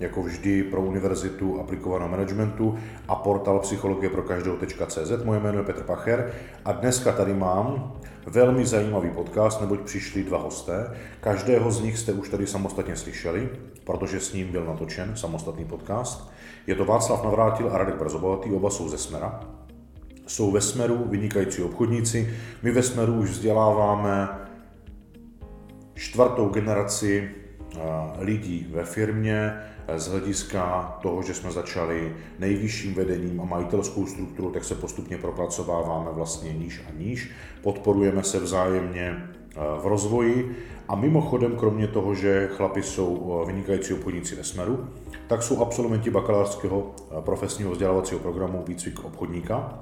jako vždy pro Univerzitu aplikovaného managementu a portál psychologie pro každého.cz. Moje jméno je Petr Pacher a dneska tady mám velmi zajímavý podcast, neboť přišli dva hosté. Každého z nich jste už tady samostatně slyšeli, protože s ním byl natočen samostatný podcast. Je to Václav Navrátil a Radek Brzobohatý, oba jsou ze Smera. Jsou ve Smeru vynikající obchodníci. My ve Smeru už vzděláváme čtvrtou generaci lidí ve firmě z hlediska toho, že jsme začali nejvyšším vedením a majitelskou strukturu, tak se postupně propracováváme vlastně níž a níž. Podporujeme se vzájemně v rozvoji a mimochodem, kromě toho, že chlapi jsou vynikající obchodníci ve Smeru, tak jsou absolventi bakalářského profesního vzdělávacího programu Výcvik obchodníka,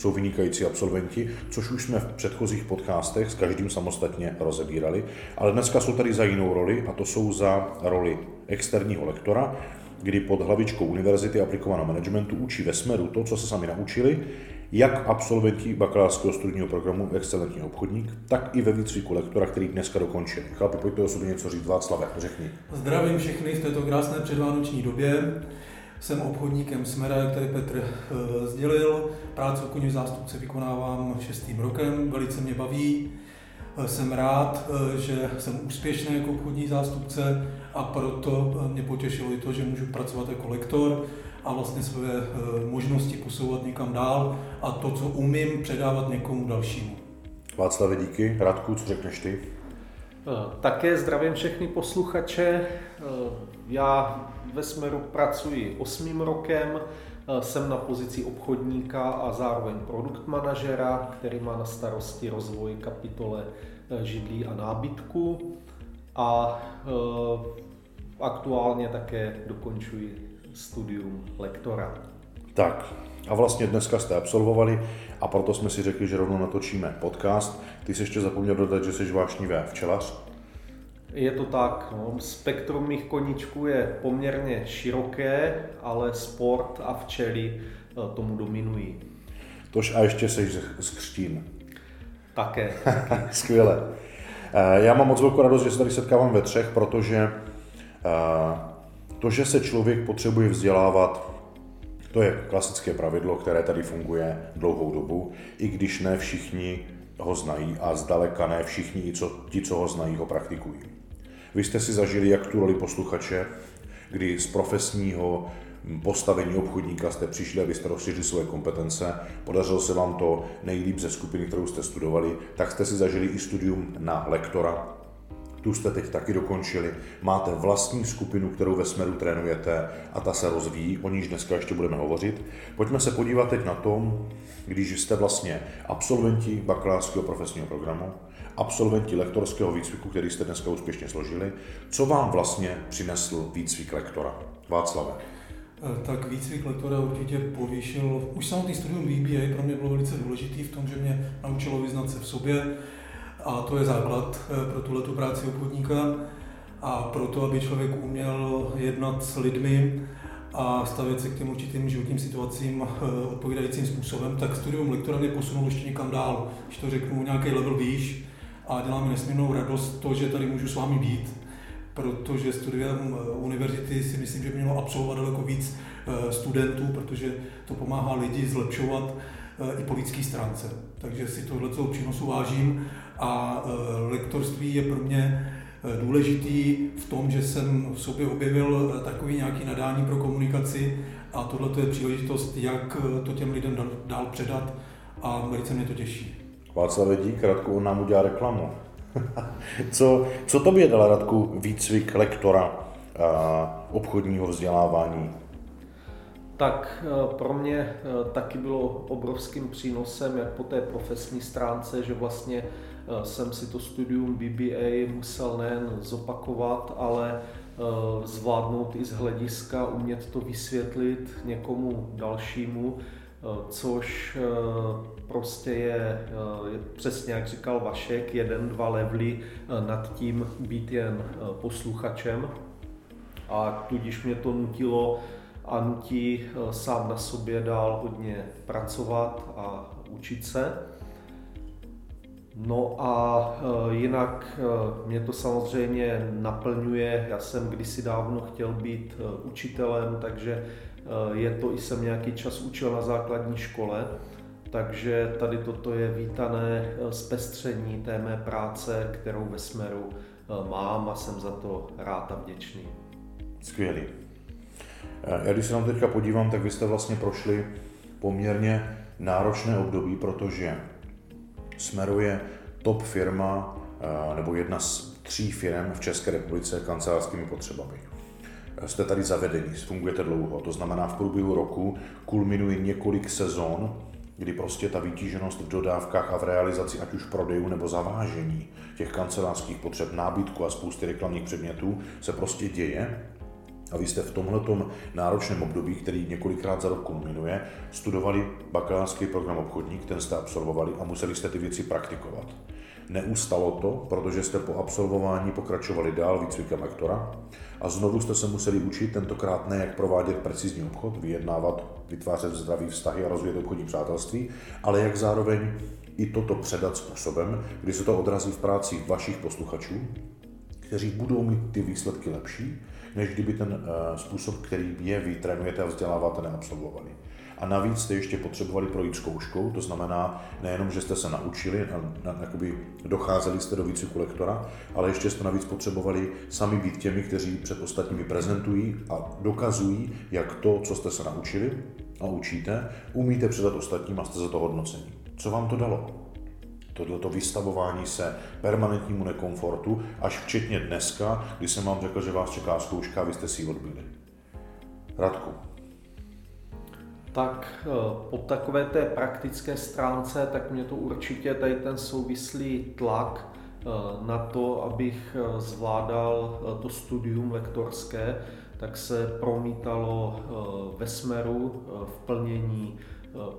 jsou vynikající absolventi, což už jsme v předchozích podcastech s každým samostatně rozebírali, ale dneska jsou tady za jinou roli a to jsou za roli externího lektora, kdy pod hlavičkou Univerzity aplikovaného managementu učí ve smeru to, co se sami naučili, jak absolventi bakalářského studijního programu Excelentní obchodník, tak i ve výcviku lektora, který dneska dokončili. Chlapi, pojďte o sobě něco říct. Václave, řekni. Zdravím všechny v této krásné předvánoční době. Jsem obchodníkem Smera, jak tady Petr uh, sdělil. Práci obchodního zástupce vykonávám šestým rokem, velice mě baví. Uh, jsem rád, uh, že jsem úspěšný jako obchodní zástupce a proto mě potěšilo i to, že můžu pracovat jako lektor a vlastně své možnosti posouvat někam dál a to, co umím, předávat někomu dalšímu. Václave, díky. Radku, co řekneš ty? Také zdravím všechny posluchače. Já ve Smeru pracuji osmým rokem, eh, jsem na pozici obchodníka a zároveň produkt manažera, který má na starosti rozvoj kapitole eh, židlí a nábytku a eh, aktuálně také dokončuji studium lektora. Tak, a vlastně dneska jste absolvovali a proto jsme si řekli, že rovnou natočíme podcast. Ty jsi ještě zapomněl dodat, že jsi vášnivé včelař. Je to tak, no. spektrum mých koníčků je poměrně široké, ale sport a včely eh, tomu dominují. Tož a ještě jsi z křtín. Také. Skvěle. Eh, já mám moc velkou radost, že se tady setkávám ve třech, protože eh, to, že se člověk potřebuje vzdělávat, to je klasické pravidlo, které tady funguje dlouhou dobu, i když ne všichni ho znají a zdaleka ne všichni, co, ti, co ho znají, ho praktikují. Vy jste si zažili jak tu roli posluchače, kdy z profesního postavení obchodníka jste přišli, abyste rozšířili svoje kompetence, podařilo se vám to nejlíp ze skupiny, kterou jste studovali, tak jste si zažili i studium na lektora, tu jste teď taky dokončili. Máte vlastní skupinu, kterou ve Smeru trénujete a ta se rozvíjí, o níž dneska ještě budeme hovořit. Pojďme se podívat teď na tom, když jste vlastně absolventi bakalářského profesního programu, absolventi lektorského výcviku, který jste dneska úspěšně složili. Co vám vlastně přinesl výcvik lektora? Václave. Eh, tak výcvik lektora určitě povýšil, už samotný studium VBA pro mě bylo velice důležitý v tom, že mě naučilo vyznat se v sobě a to je základ eh, pro tuhle práci obchodníka. A pro to, aby člověk uměl jednat s lidmi a stavět se k těm určitým životním situacím eh, odpovídajícím způsobem, tak studium lektora mě posunul ještě někam dál, když to řeknu nějaký level výš, a dělá mi nesmírnou radost to, že tady můžu s vámi být, protože studiem eh, univerzity si myslím, že mělo absolvovat daleko víc studentů, protože to pomáhá lidi zlepšovat i po lidské stránce. Takže si tohle přínosu vážím a lektorství je pro mě důležitý v tom, že jsem v sobě objevil takový nějaký nadání pro komunikaci a tohle je příležitost, jak to těm lidem dál předat a velice mě to těší. Václav Dík, Radku, on nám udělá reklamu. co, co tobě dala, Radku, výcvik lektora a obchodního vzdělávání? Tak eh, pro mě eh, taky bylo obrovským přínosem, jak po té profesní stránce, že vlastně eh, jsem si to studium BBA musel nejen zopakovat, ale zvládnout i z hlediska, umět to vysvětlit někomu dalšímu, což prostě je, je přesně jak říkal Vašek, jeden, dva levely nad tím být jen posluchačem. A tudíž mě to nutilo a nutí sám na sobě dál hodně pracovat a učit se. No a jinak mě to samozřejmě naplňuje. Já jsem kdysi dávno chtěl být učitelem, takže je to i jsem nějaký čas učil na základní škole. Takže tady toto je vítané zpestření té mé práce, kterou ve Smeru mám a jsem za to rád a vděčný. Skvělý. Eh, já když se nám teďka podívám, tak vy jste vlastně prošli poměrně náročné období, protože Smeru je top firma eh, nebo jedna z tří firm v České republice kancelářskými potřebami. Eh, jste tady zavedení, fungujete dlouho, to znamená v průběhu roku kulminuje několik sezon, kdy prostě ta vytíženost v dodávkách a v realizaci ať už prodejů nebo zavážení těch kancelářských potřeb, nábytku a spousty reklamních předmětů se prostě děje a vy jste v tomhle náročném období, který několikrát za rok kulminuje, studovali bakalářský program obchodník, ten jste absolvovali a museli jste ty věci praktikovat. Neustalo to, protože jste po absolvování pokračovali dál výcvikem lektora a znovu jste se museli učit, tentokrát ne jak provádět precizní obchod, vyjednávat, vytvářet zdravý vztahy a rozvíjet obchodní přátelství, ale jak zároveň i toto předat způsobem, kdy se to odrazí v práci vašich posluchačů, kteří budou mít ty výsledky lepší, než kdyby ten uh, způsob, který je vy trénujete a vzděláváte, neabsolvovali. A navíc jste ještě potřebovali projít zkouškou, to znamená nejenom, že jste se naučili, a, a, jakoby docházeli jste do výcviku lektora, ale ještě jste navíc potřebovali sami být těmi, kteří před ostatními prezentují a dokazují, jak to, co jste se naučili a učíte, umíte předat ostatním a jste za to hodnocení. Co vám to dalo? Tohleto vystavování se permanentnímu nekomfortu, až včetně dneska, kdy jsem vám řekl, že vás čeká zkouška a vy jste si ji odbyli. Radku. Tak eh, po takové té praktické stránce, tak mě to určitě tady ten souvislý tlak eh, na to, abych eh, zvládal to studium lektorské, tak se promítalo ve smeru v plnění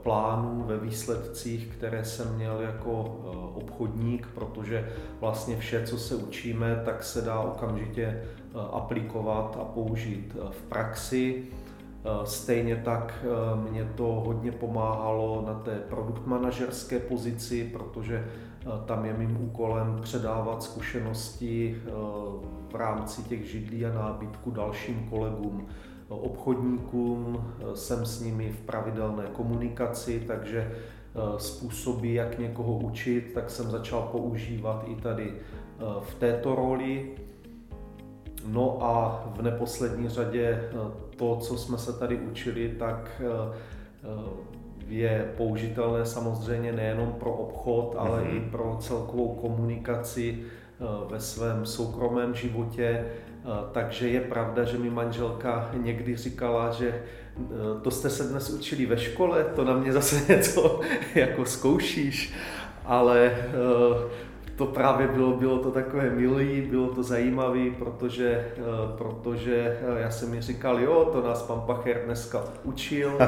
plánů, ve výsledcích, které jsem měl jako eh, obchodník, protože vlastně vše, co se učíme, tak se dá okamžitě eh, aplikovat a použít v praxi. Stejně tak mě to hodně pomáhalo na té produkt manažerské pozici, protože tam je mým úkolem předávat zkušenosti v rámci těch židlí a nábytku dalším kolegům obchodníkům, jsem s nimi v pravidelné komunikaci, takže eh, způsoby, jak někoho učit, tak jsem začal používat i tady eh, v této roli. No a v neposlední řadě eh, to, co jsme se tady učili, tak je použitelné samozřejmě nejenom pro obchod, ale mm-hmm. i pro celkovou komunikaci ve svém soukromém životě. Takže je pravda, že mi manželka někdy říkala, že e, to jste se dnes učili ve škole, to na mě zase něco jako zkoušíš, ale e, to právě bylo, bylo to takové milý, bylo to zajímavé, protože, e, protože já jsem mi říkal, jo, to nás pan Pacher dneska učil.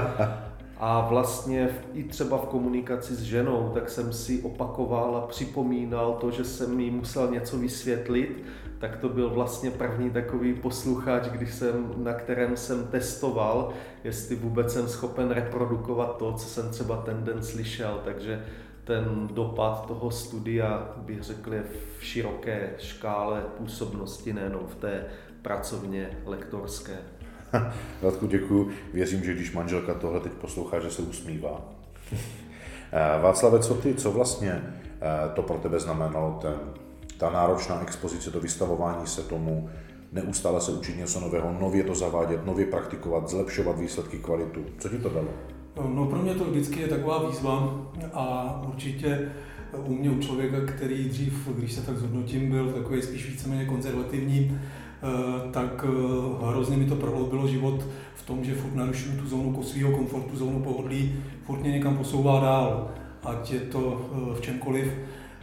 A vlastně i třeba v komunikaci s ženou, tak jsem si opakoval a připomínal to, že jsem mi musel něco vysvětlit, tak to byl vlastně první takový posluchač, když jsem, na kterém jsem testoval, jestli vůbec jsem schopen reprodukovat to, co jsem třeba ten den slyšel. Takže ten dopad toho studia, bych řekl, je v široké škále působnosti, nejenom v té pracovně lektorské. Radku, děkuji. Věřím, že když manželka tohle teď poslouchá, že se usmívá. Eh, Václave, co ty, co vlastně eh, to pro tebe znamenalo, ten ta náročná expozice, to vystavování se tomu, neustále se učit něco nového, nově to zavádět, nově praktikovat, zlepšovat výsledky, kvalitu. Co ti to dalo? No pro mě to vždycky je taková výzva a určitě u mě, u člověka, který dřív, když se tak zhodnotím, byl takový spíš víceméně konzervativní, eh, tak eh, hrozně mi to prohloubilo život v tom, že furt narušuju tu zónu svého komfortu, zónu pohodlí, furt mě někam posouvá dál, ať je to eh, v čemkoliv.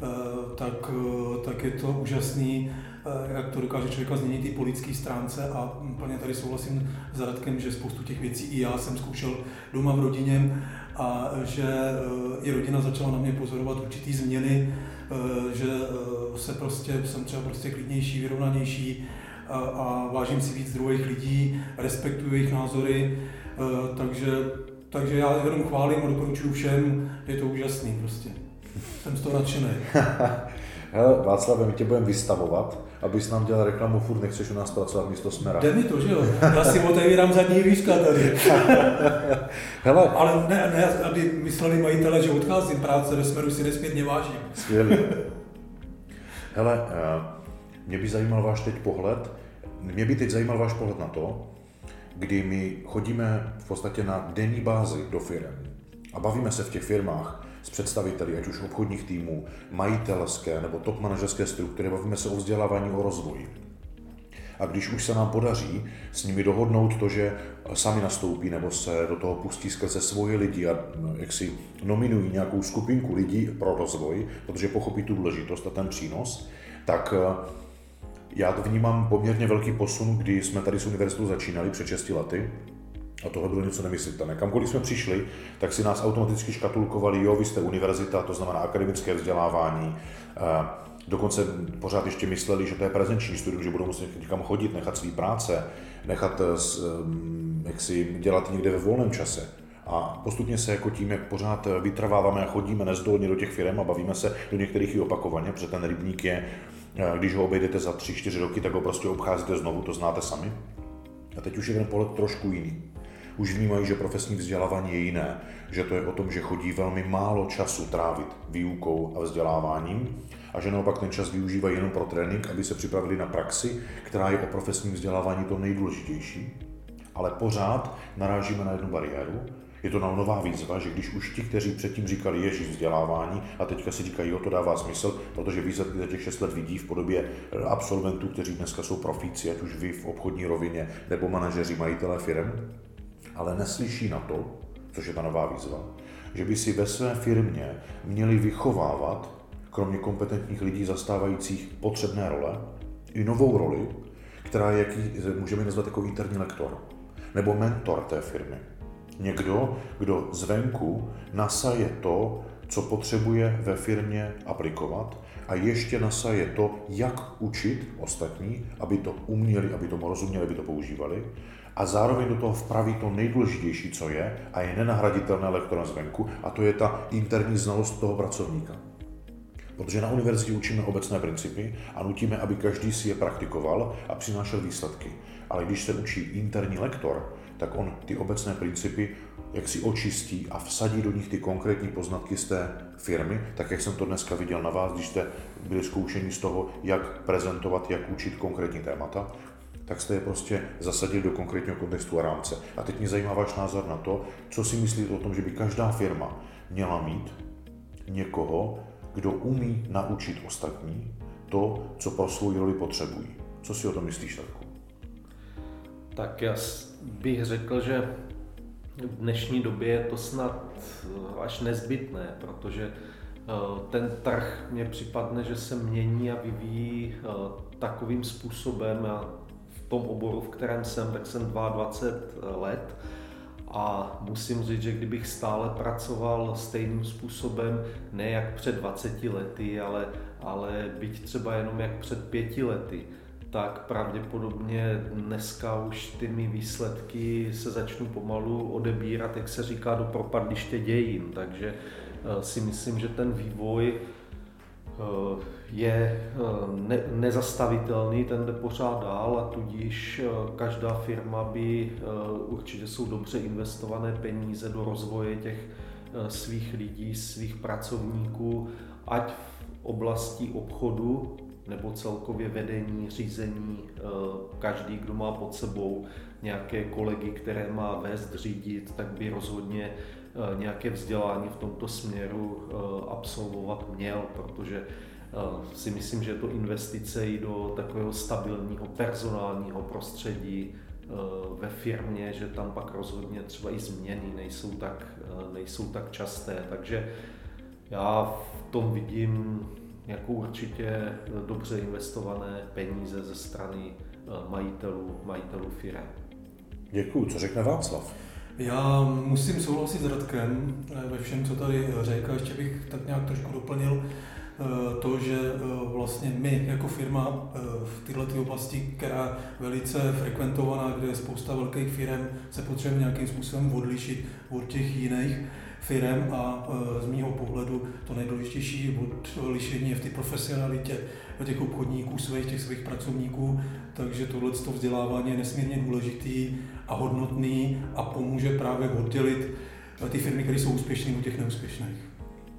Eh, tak, eh, tak je to úžasný, eh, jak to dokáže člověka změnit i po lidské stránce a plně tady souhlasím s Radkem, že spoustu těch věcí i já jsem zkoušel doma v rodině a že i rodina začala na mě pozorovat určitý změny, že se prostě, jsem třeba prostě klidnější, vyrovnanější a, a vážím si víc druhých lidí, respektuju jejich názory, takže, takže já jenom chválím a doporučuji všem, je to úžasný prostě. Jsem z toho nadšený. Hele, Václav, my tě budeme vystavovat, abys nám dělal reklamu, furt nechceš u nás pracovat místo Smera. Jde mi to, že jo? Já si otevírám zadní výška tady. Hele. Ale ne, ne, aby mysleli majitele, že odcházím práce do Smeru, si nesmírně vážím. Skvělý. Hele, eh, mě by zajímal váš teď pohled, mě by teď zajímal váš pohled na to, kdy my chodíme v podstatě na denní bázi do firm a bavíme se v těch firmách s představiteli, ať už obchodních týmů, majitelské nebo top manažerské struktury, bavíme se o vzdělávání, o rozvoji. A když už se nám podaří s nimi dohodnout to, že sami nastoupí nebo se do toho pustí skrze svoje lidi a no, jak si nominují nějakou skupinku lidí pro rozvoj, protože pochopí tu důležitost a ten přínos, tak eh, já to vnímám poměrně velký posun, kdy jsme tady s univerzitou začínali před 6 lety, a tohle bylo něco nemyslitelné. Kamkoliv jsme přišli, tak si nás automaticky škatulkovali, jo, vy jste univerzita, to znamená akademické vzdělávání. Dokonce pořád ještě mysleli, že to je prezenční studium, že budou muset někam chodit, nechat své práce, nechat eh, mm, jak si dělat někde ve volném čase. A postupně se jako tím, jak pořád vytrváváme a chodíme nezdolně do těch firm a bavíme se do některých i opakovaně, protože ten rybník je, eh, když ho obejdete za 3-4 roky, tak ho prostě obcházíte znovu, to znáte sami. A teď už je ten pohled trošku jiný už vnímají, že profesní vzdělávání je jiné, že to je o tom, že chodí velmi málo času trávit výukou a vzděláváním a že naopak ten čas využívají jenom pro trénink, aby se připravili na praxi, která je o profesním vzdělávání to nejdůležitější. Ale pořád narážíme na jednu bariéru, je to nám nová výzva, že když už ti, kteří předtím říkali Ježíš vzdělávání a teďka si říkají, jo, to dává smysl, protože výsledky za těch 6 let vidí v podobě absolventů, kteří dneska jsou profíci, ať už vy v obchodní rovině nebo manažeři, majitelé firm, ale neslyší na to, což je ta nová výzva, že by si ve své firmě měli vychovávat, kromě kompetentních lidí zastávajících potřebné role, i novou roli, která je, jaký, můžeme nazvat jako interní lektor, nebo mentor té firmy. Někdo, kdo zvenku nasaje to, co potřebuje ve firmě aplikovat a ještě nasaje to, jak učit ostatní, aby to uměli, aby to rozuměli, aby to používali a zároveň do toho vpraví to nejdůležitější, co je a je nenahraditelné lektorem zvenku a to je ta interní znalost toho pracovníka. Protože na univerzitě učíme obecné principy a nutíme, aby každý si je praktikoval a přinášel výsledky. Ale když se učí interní lektor, tak on ty obecné principy jak si očistí a vsadí do nich ty konkrétní poznatky z té firmy, tak jak jsem to dneska viděl na vás, když jste byli zkoušeni z toho, jak prezentovat, jak učit konkrétní témata, tak jste je prostě zasadili do konkrétního kontextu a rámce. A teď mě zajímá váš názor na to, co si myslíte o tom, že by každá firma měla mít někoho, kdo umí naučit ostatní to, co pro svou roli potřebují. Co si o tom myslíš, Radku? Tak já bych řekl, že v dnešní době je to snad až nezbytné, protože eh, ten trh mně připadne, že se mění a vyvíjí eh, takovým způsobem a tom oboru, v kterém jsem, tak jsem 22 let a musím říct, že kdybych stále pracoval stejným způsobem, ne jak před 20 lety, ale, ale byť třeba jenom jak před pěti lety, tak pravděpodobně dneska už ty mý výsledky se začnou pomalu odebírat, jak se říká, do propadliště dějin. Takže eh, si myslím, že ten vývoj je eh, ne, nezastavitelný, ten jde pořád dál a tudíž eh, každá firma by, určitě jsou dobře investované peníze do rozvoje těch svých lidí, svých pracovníků, ať v oblasti obchodu nebo celkově vedení, řízení, každý, kdo má pod sebou nějaké kolegy, které má vést, řídit, tak by rozhodně Eh, nějaké vzdělání v tomto směru eh, absolvovat měl, protože eh, si myslím, že je to investice i do takového stabilního personálního prostředí ve firmě, že tam pak rozhodně třeba i změny nejsou tak, nejsou tak časté. Takže já v tom vidím jako určitě dobře investované peníze ze strany majitelů, majitelů firm. Děkuji. Co řekne Václav? Já musím souhlasit s Radkem eh, ve všem, co tady řekl. Ještě bych tak nějak trošku doplnil. to, že vlastně my jako firma v této oblasti, která je velice frekventovaná, kde je spousta velkých firm, se potřebujeme nějakým způsobem odlišit od těch jiných firm a z mýho pohledu to nejdůležitější odlišení je v té profesionalitě těch obchodníků, svých, těch svých pracovníků, takže tohle vzdělávání je nesmírně důležitý a hodnotný a pomůže právě oddělit ty firmy, které jsou úspěšné od těch neúspěšných.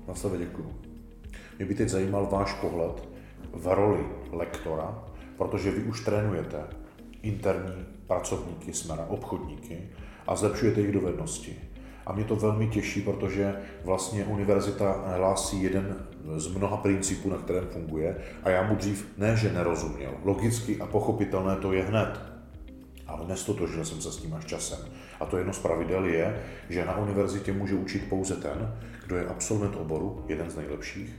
Václav, děkuji. Mě by teď zajímal váš pohled v roli lektora, protože vy už trénujete interní pracovníky Smera, obchodníky a zlepšujete jejich dovednosti. A mě to velmi těší, protože vlastně univerzita hlásí jeden z mnoha principů, na kterém funguje a já mu dřív ne, že nerozuměl. Logicky a pochopitelné to je hned, ale nestotožil jsem se s tím až časem. A to jedno z pravidel je, že na univerzitě může učit pouze ten, kdo je absolvent oboru, jeden z nejlepších,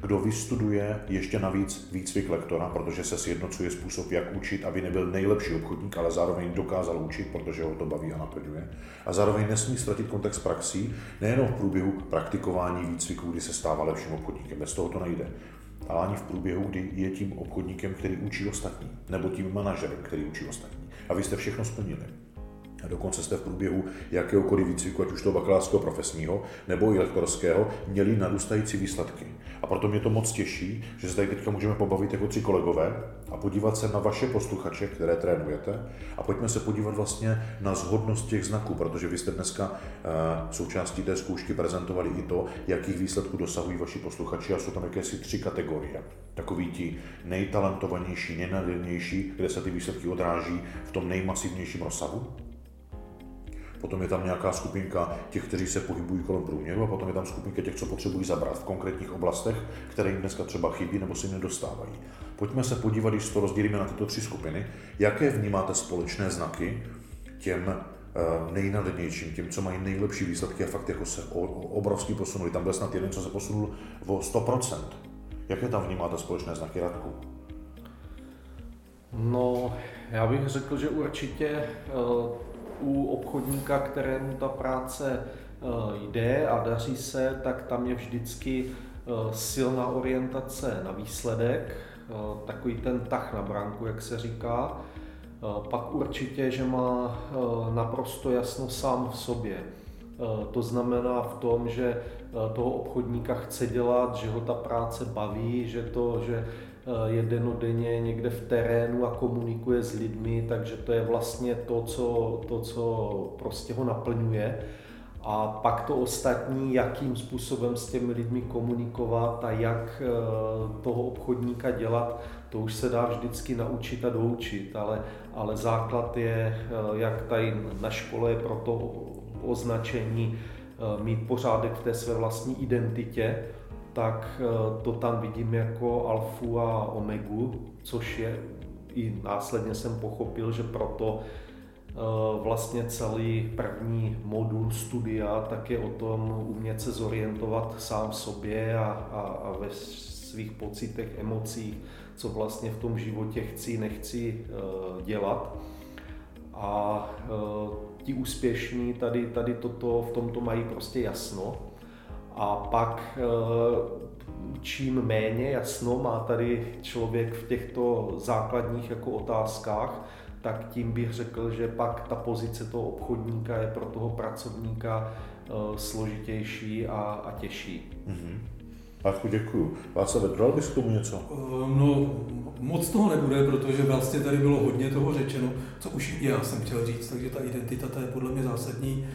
kdo vystuduje ještě navíc výcvik lektora, protože se sjednocuje způsob, jak učit, aby nebyl nejlepší obchodník, ale zároveň dokázal učit, protože ho to baví a naplňuje. A zároveň nesmí ztratit kontext praxí, nejenom v průběhu praktikování výcviku, kdy se stává lepším obchodníkem, bez toho to nejde, ale ani v průběhu, kdy je tím obchodníkem, který učí ostatní, nebo tím manažerem, který učí ostatní. A vy jste všechno splnili. A dokonce jste v průběhu jakéhokoliv výcviku, ať už toho bakalářského profesního nebo i lektorského, měli narůstající výsledky. A proto mě to moc těší, že se tady teďka můžeme pobavit jako tři kolegové a podívat se na vaše posluchače, které trénujete a pojďme se podívat vlastně na zhodnost těch znaků, protože vy jste dneska uh, součástí té zkoušky prezentovali i to, jakých výsledků dosahují vaši posluchači a jsou tam jakési tři kategorie. Takový ti nejtalentovanější, nejnadějnější, kde se ty výsledky odráží v tom nejmasivnějším rozsahu, potom je tam nějaká skupinka těch, kteří se pohybují kolem průměru a potom je tam skupinka těch, co potřebují zabrat v konkrétních oblastech, které jim dneska třeba chybí nebo si nedostávají. Pojďme se podívat, když to rozdělíme na tyto tři skupiny, jaké vnímáte společné znaky těm eh, nejnadnějším, těm, co mají nejlepší výsledky a fakt jako se obrovský posunuli. Tam byl snad jeden, co se posunul o 100%. Jaké tam vnímáte společné znaky, Radku? No, já bych řekl, že určitě uh u obchodníka, kterému ta práce eh, jde a daří se, tak tam je vždycky eh, silná orientace na výsledek, eh, takový ten tah na branku, jak se říká. Pak určitě, že má naprosto jasno sám v sobě. To znamená v tom, že toho obchodníka chce dělat, že ho ta práce baví, že to, že je denodenně někde v terénu a komunikuje s lidmi, takže to je vlastně to, co, to, co prostě ho naplňuje. A pak to ostatní, jakým způsobem s těmi lidmi komunikovat a jak eh, toho obchodníka dělat, to už se dá vždycky naučit a doučit, ale, ale základ je, eh, jak tady na škole je pro to označení, mít pořádek v té své vlastní identitě, tak eh, to tam vidím jako alfu a omegu, což je i následně jsem pochopil, že proto eh, vlastně celý první modul studia tak je o tom umět se zorientovat sám v sobě a, a, a ve svých pocitech, emocích, co vlastně v tom životě chci, nechci eh, dělat. A ti úspěšní tady, tady toto, v tomto mají prostě jasno a pak eh, čím méně jasno má tady člověk v těchto základních jako otázkách, tak tím bych řekl, že pak ta pozice toho obchodníka je pro toho pracovníka eh, složitější a, a těžší. Mm-hmm. Pátku, děkuju. Václav, dodal bys k tomu něco? Eh, no, moc toho nebude, protože vlastně tady bylo hodně toho řečeno, co už já jsem chtěl říct, takže ta identita ta je podle mě zásadní.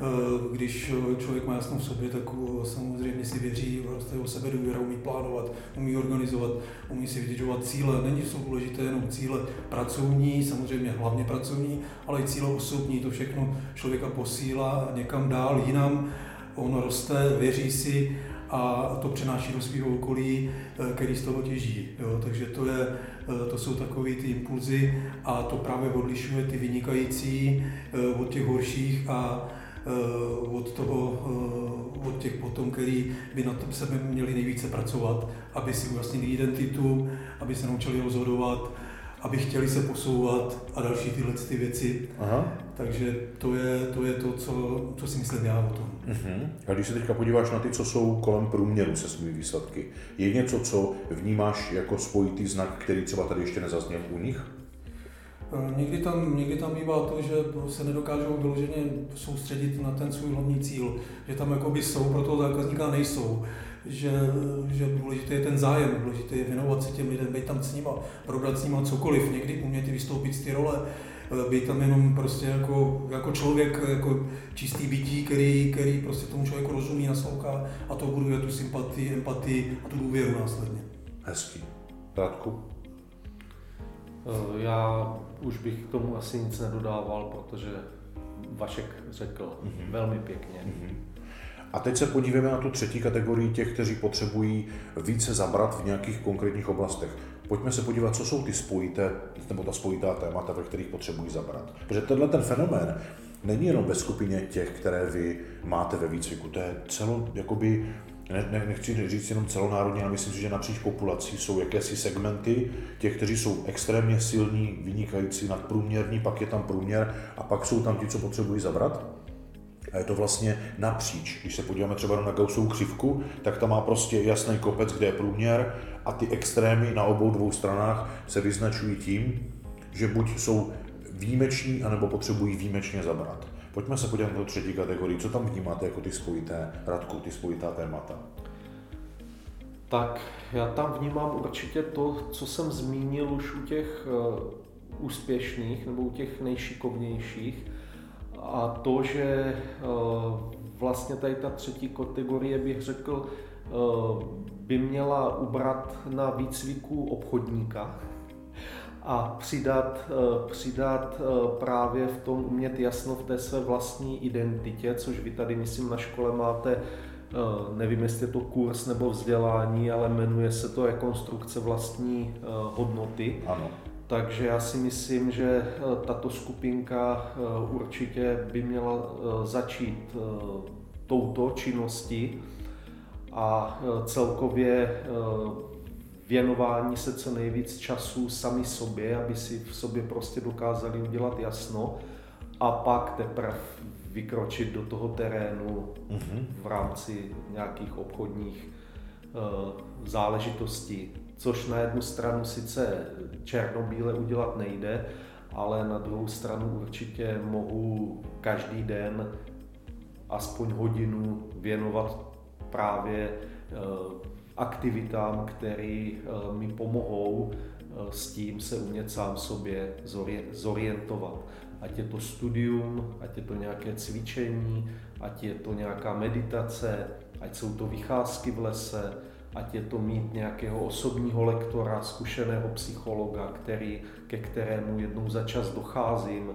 Eh, když člověk má jasno v sobě, tak eh, samozřejmě si věří, vlastně o sebe důvěra, umí plánovat, umí organizovat, umí si vytěžovat cíle. Není jsou důležité jenom cíle pracovní, samozřejmě hlavně pracovní, ale i cíle osobní. To všechno člověka posílá někam dál, jinam. On roste, věří si a to přenáší do svého okolí, eh, který z toho těží. Jo? Takže to, je, to jsou takové ty impulzy a to právě odlišuje ty vynikající od těch horších a Eh, od, toho, eh, od těch potom, který by na tom sebe měli nejvíce pracovat, aby si ujasnili identitu, aby se naučili rozhodovat, aby chtěli se posouvat a další tyhle ty věci. Aha. Takže to je to, je to co, co si myslím já o tom. Uh-huh. A když se teďka podíváš na ty, co jsou kolem průměru se svými výsledky, je něco, co vnímáš jako spojitý znak, který třeba tady ještě nezazněl u nich? Eh, někdy tam, někdy tam bývá to, že se nedokážou vyloženě soustředit na ten svůj hlavní cíl, že tam jakoby jsou, pro toho zákazníka nejsou, že, že důležité je ten zájem, důležité je věnovat se těm lidem, být tam s nima, probrat s nima cokoliv, někdy umět vystoupit z ty role, eh, být tam jenom prostě jako, jako člověk, jako čistý bytí, který, který prostě tomu člověku rozumí, naslouchá a to buduje tu sympatii, empatii a tu důvěru následně. Hezký. Rádku? Eh, já už bych k tomu asi nic nedodával, protože Vašek řekl mm-hmm. velmi pěkně. Mm-hmm. A teď se podívejme na tu třetí kategorii těch, kteří potřebují více zabrat v nějakých konkrétních oblastech. Pojďme se podívat, co jsou ty spojité, nebo ta spojitá témata, ve kterých potřebují zabrat. Protože tenhle ten fenomén není jenom ve skupině těch, které vy máte ve výcviku. To je celo, jakoby ne, ne, nechci říct jenom celonárodně, ale myslím si, že napříč populací jsou jakési segmenty těch, kteří jsou extrémně silní, vynikající, nadprůměrní, pak je tam průměr a pak jsou tam ti, co potřebují zabrat. A je to vlastně napříč. Když se podíváme třeba na Gaussovu křivku, tak tam má prostě jasný kopec, kde je průměr a ty extrémy na obou dvou stranách se vyznačují tím, že buď jsou výjimeční, anebo potřebují výjimečně zabrat. Pojďme se podívat tu třetí kategorii. Co tam vnímáte jako ty spojité, Radku, ty spojitá témata? Tak já tam vnímám určitě to, co jsem zmínil už u těch uh, úspěšných nebo u těch nejšikovnějších. A to, že uh, vlastně tady ta třetí kategorie bych řekl, uh, by měla ubrat na výcviku obchodníka, a přidat, eh, přidat eh, právě v tom umět jasno v té své vlastní identitě, což vy tady, myslím, na škole máte, eh, nevím, jestli je to kurz nebo vzdělání, ale jmenuje se to rekonstrukce vlastní hodnoty. Ano. Takže já si myslím, že tato skupinka určitě by měla začít touto činností a celkově věnování se co nejvíc času sami sobě, aby si v sobě prostě dokázali udělat jasno a pak teprve vykročit do toho terénu mm-hmm. v rámci nějakých obchodních uh, záležitostí. Což na jednu stranu sice černobíle udělat nejde, ale na druhou stranu určitě mohu každý den aspoň hodinu věnovat právě uh, aktivitám, které eh, mi pomohou eh, s tím se umět sám sobě zorientovat. Ať je to studium, ať je to nějaké cvičení, ať je to nějaká meditace, ať jsou to vycházky v lese, ať je to mít nějakého osobního lektora, zkušeného psychologa, který, ke kterému jednou za čas docházím,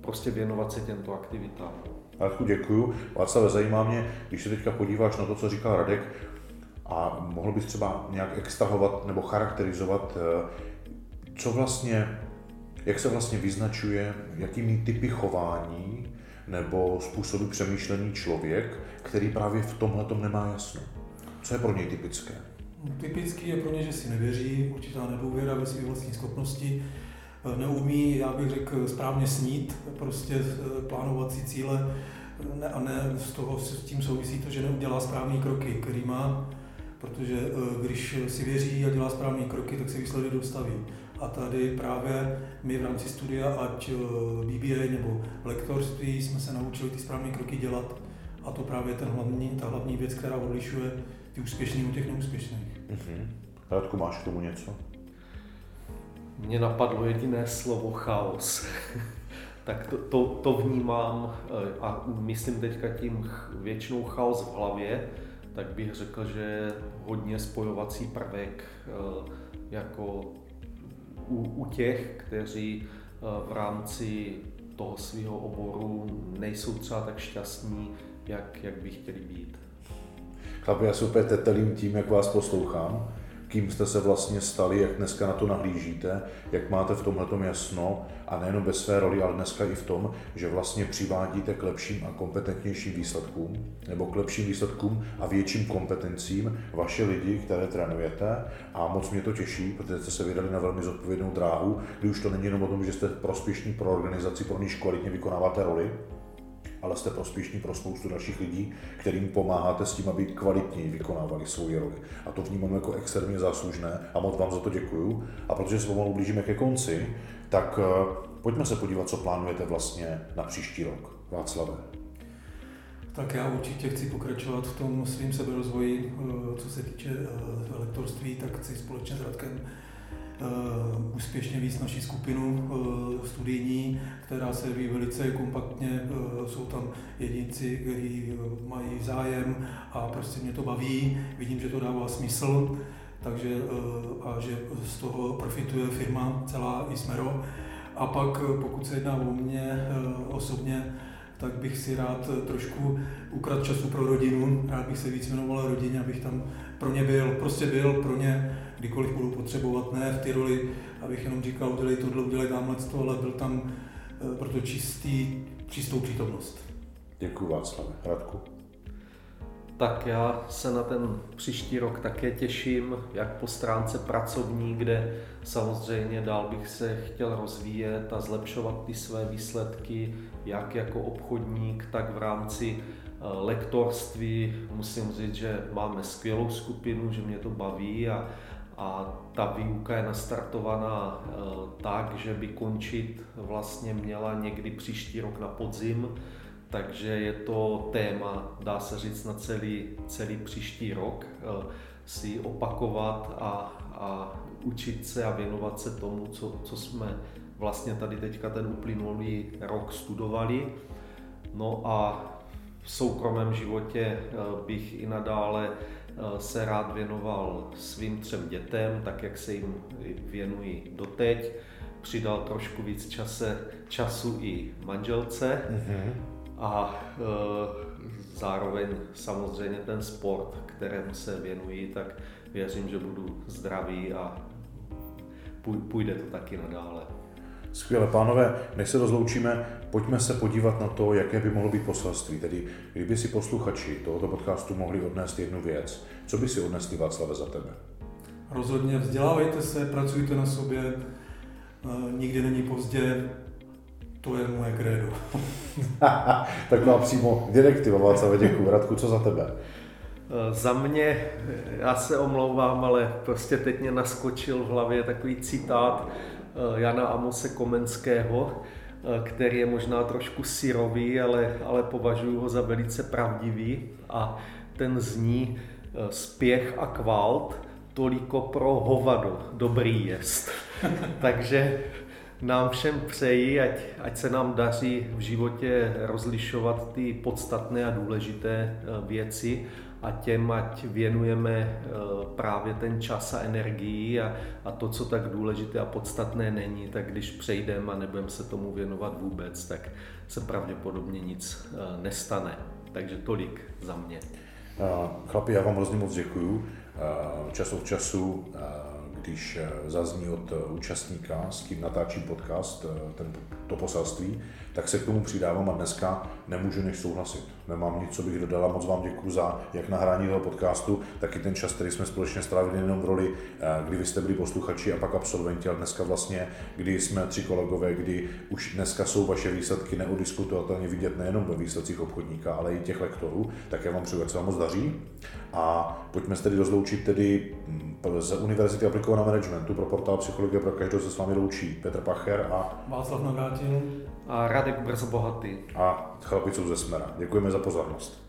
prostě věnovat se těmto aktivitám. Radku, děkuju. Václav, zajímá mě, když se teďka podíváš na to, co říkal Radek, a mohl bys třeba nějak extrahovat nebo charakterizovat, eh, co vlastně, jak se vlastně vyznačuje, jakými typy chování nebo způsoby přemýšlení člověk, který právě v tomhle nemá jasno. Co je pro něj typické? Typický je pro ně, že si nevěří, určitá nedůvěra ve své vlastní schopnosti, eh, neumí, já bych řekl, správně snít, prostě eh, plánovat si cíle ne, a ne z toho s tím souvisí to, že neudělá správné kroky, který má protože eh, když si věří a dělá správné kroky, tak se výsledek dostaví. A tady právě my v rámci studia, ať eh, BBA nebo lektorství, jsme se naučili ty správné kroky dělat. A to právě ten hlavní, ta hlavní věc, která odlišuje ty úspěšné od těch neúspěšných. Mm-hmm. Radku, máš k tomu něco? Mně napadlo jediné slovo chaos. tak to, to, to vnímám eh, a myslím teďka tím většinou chaos v hlavě, tak bych řekl, že hodně spojovací prvek eh, jako u, u těch, kteří eh, v rámci toho svého oboru nejsou třeba tak šťastní, jak, jak by chtěli být. Chlapi, já se úplně tetelím tím, jak vás poslouchám. Kým jste se vlastně stali, jak dneska na to nahlížíte, jak máte v tomhle jasno a nejenom ve své roli, ale dneska i v tom, že vlastně přivádíte k lepším a kompetentnějším výsledkům, nebo k lepším výsledkům a větším kompetencím vaše lidi, které trénujete. A moc mě to těší, protože jste se vydali na velmi zodpovědnou dráhu, kdy už to není jenom o tom, že jste prospěšní pro organizaci, pro níž kvalitně vykonáváte roli, ale jste prospěšní pro spoustu dalších lidí, kterým pomáháte s tím, aby kvalitněji vykonávali svoji roli. A to vnímám jako extrémně záslužné a moc vám za to děkuju. A protože se pomalu blížíme ke konci, tak uh, pojďme se podívat, co plánujete vlastně na příští rok. Václave. Tak já určitě chci pokračovat v tom svým seberozvoji, eh, co se týče eh, lektorství, tak chci společně s Radkem uh, úspěšně víc naší skupinu uh, studijní, která se vyvíjí velice kompaktně. Uh, jsou tam jedinci, kteří mají zájem a prostě mě to baví. Vidím, že to dává smysl, takže a že z toho profituje firma celá i Smero. A pak, pokud se jedná o mě osobně, tak bych si rád trošku ukradl času pro rodinu, rád bych se víc věnoval rodině, abych tam pro ně byl, prostě byl pro ně, kdykoliv budu potřebovat, ne v ty roli, abych jenom říkal, udělej tohle, udělej tamhle to, ale byl tam eh, pro to čistý, čistou přítomnost. Děkuji Václav. Radku. Tak já se na ten příští rok také těším, jak po stránce pracovní, kde samozřejmě dál bych se chtěl rozvíjet a zlepšovat ty své výsledky, jak jako obchodník, tak v rámci eh, lektorství. Musím říct, že máme skvělou skupinu, že mě to baví a, a ta výuka je nastartovaná eh, tak, že by končit vlastně měla někdy příští rok na podzim takže je to téma, dá se říct, na celý, celý příští rok eh, si opakovat a, a učit se a věnovat se tomu, co, co jsme vlastně tady teďka ten uplynulý rok studovali. No a v soukromém životě eh, bych i nadále se rád věnoval svým třem dětem, tak jak se jim věnuji doteď. Přidal trošku víc čase, času i manželce. Mm-hmm a e, zároveň samozřejmě ten sport, kterému se věnuji, tak věřím, že budu zdravý a půjde to taky nadále. Skvěle, pánové, než se rozloučíme, pojďme se podívat na to, jaké by mohlo být poselství. Tedy, kdyby si posluchači tohoto podcastu mohli odnést jednu věc, co by si odnesli Václave za tebe? Rozhodně vzdělávejte se, pracujte na sobě, e, nikdy není pozdě, to je moje krédo. Taková přímo direktiva, Václav, děkuji. Radku, co za tebe? Eh, za mě, já se omlouvám, ale prostě teď mě naskočil v hlavě takový citát eh, Jana Amose Komenského, který je možná trošku syrový, ale, ale považuji ho za velice pravdivý a ten zní spěch a kvalt, toliko pro hovado, dobrý jest. Takže nám všem přeji, ať, ať se nám daří v životě rozlišovat ty podstatné a důležité eh, věci a těm, ať věnujeme eh, právě ten čas a energii a, a to, co tak důležité a podstatné není, tak když přejdeme a nebudeme se tomu věnovat vůbec, tak se pravděpodobně nic eh, nestane. Takže tolik za mě. Chlapi, já vám hrozně moc děkuju. Čas od času když eh, zazní od eh, účastníka, s kým natáčím podcast, eh, ten, to poselství, tak se k tomu přidávám a dneska nemůžu než souhlasit. Nemám nic, co bych dodala. Moc vám děkuji za jak nahrání toho podcastu, tak i ten čas, který jsme společně strávili jenom v roli, kdy vy jste byli posluchači a pak absolventi, ale dneska vlastně, kdy jsme tři kolegové, kdy už dneska jsou vaše výsledky neodiskutovatelně vidět nejenom ve výsledcích obchodníka, ale i těch lektorů, tak já vám přeju, se vám moc daří. A pojďme se tedy rozloučit tedy mm, z Univerzity aplikovaného managementu pro portál Psychologie pro každého se s vámi loučí Petr Pacher a Václav Navrátil a Radek Brzo Bohatý a chlapiců ze Smera. Děkujeme za pozornost.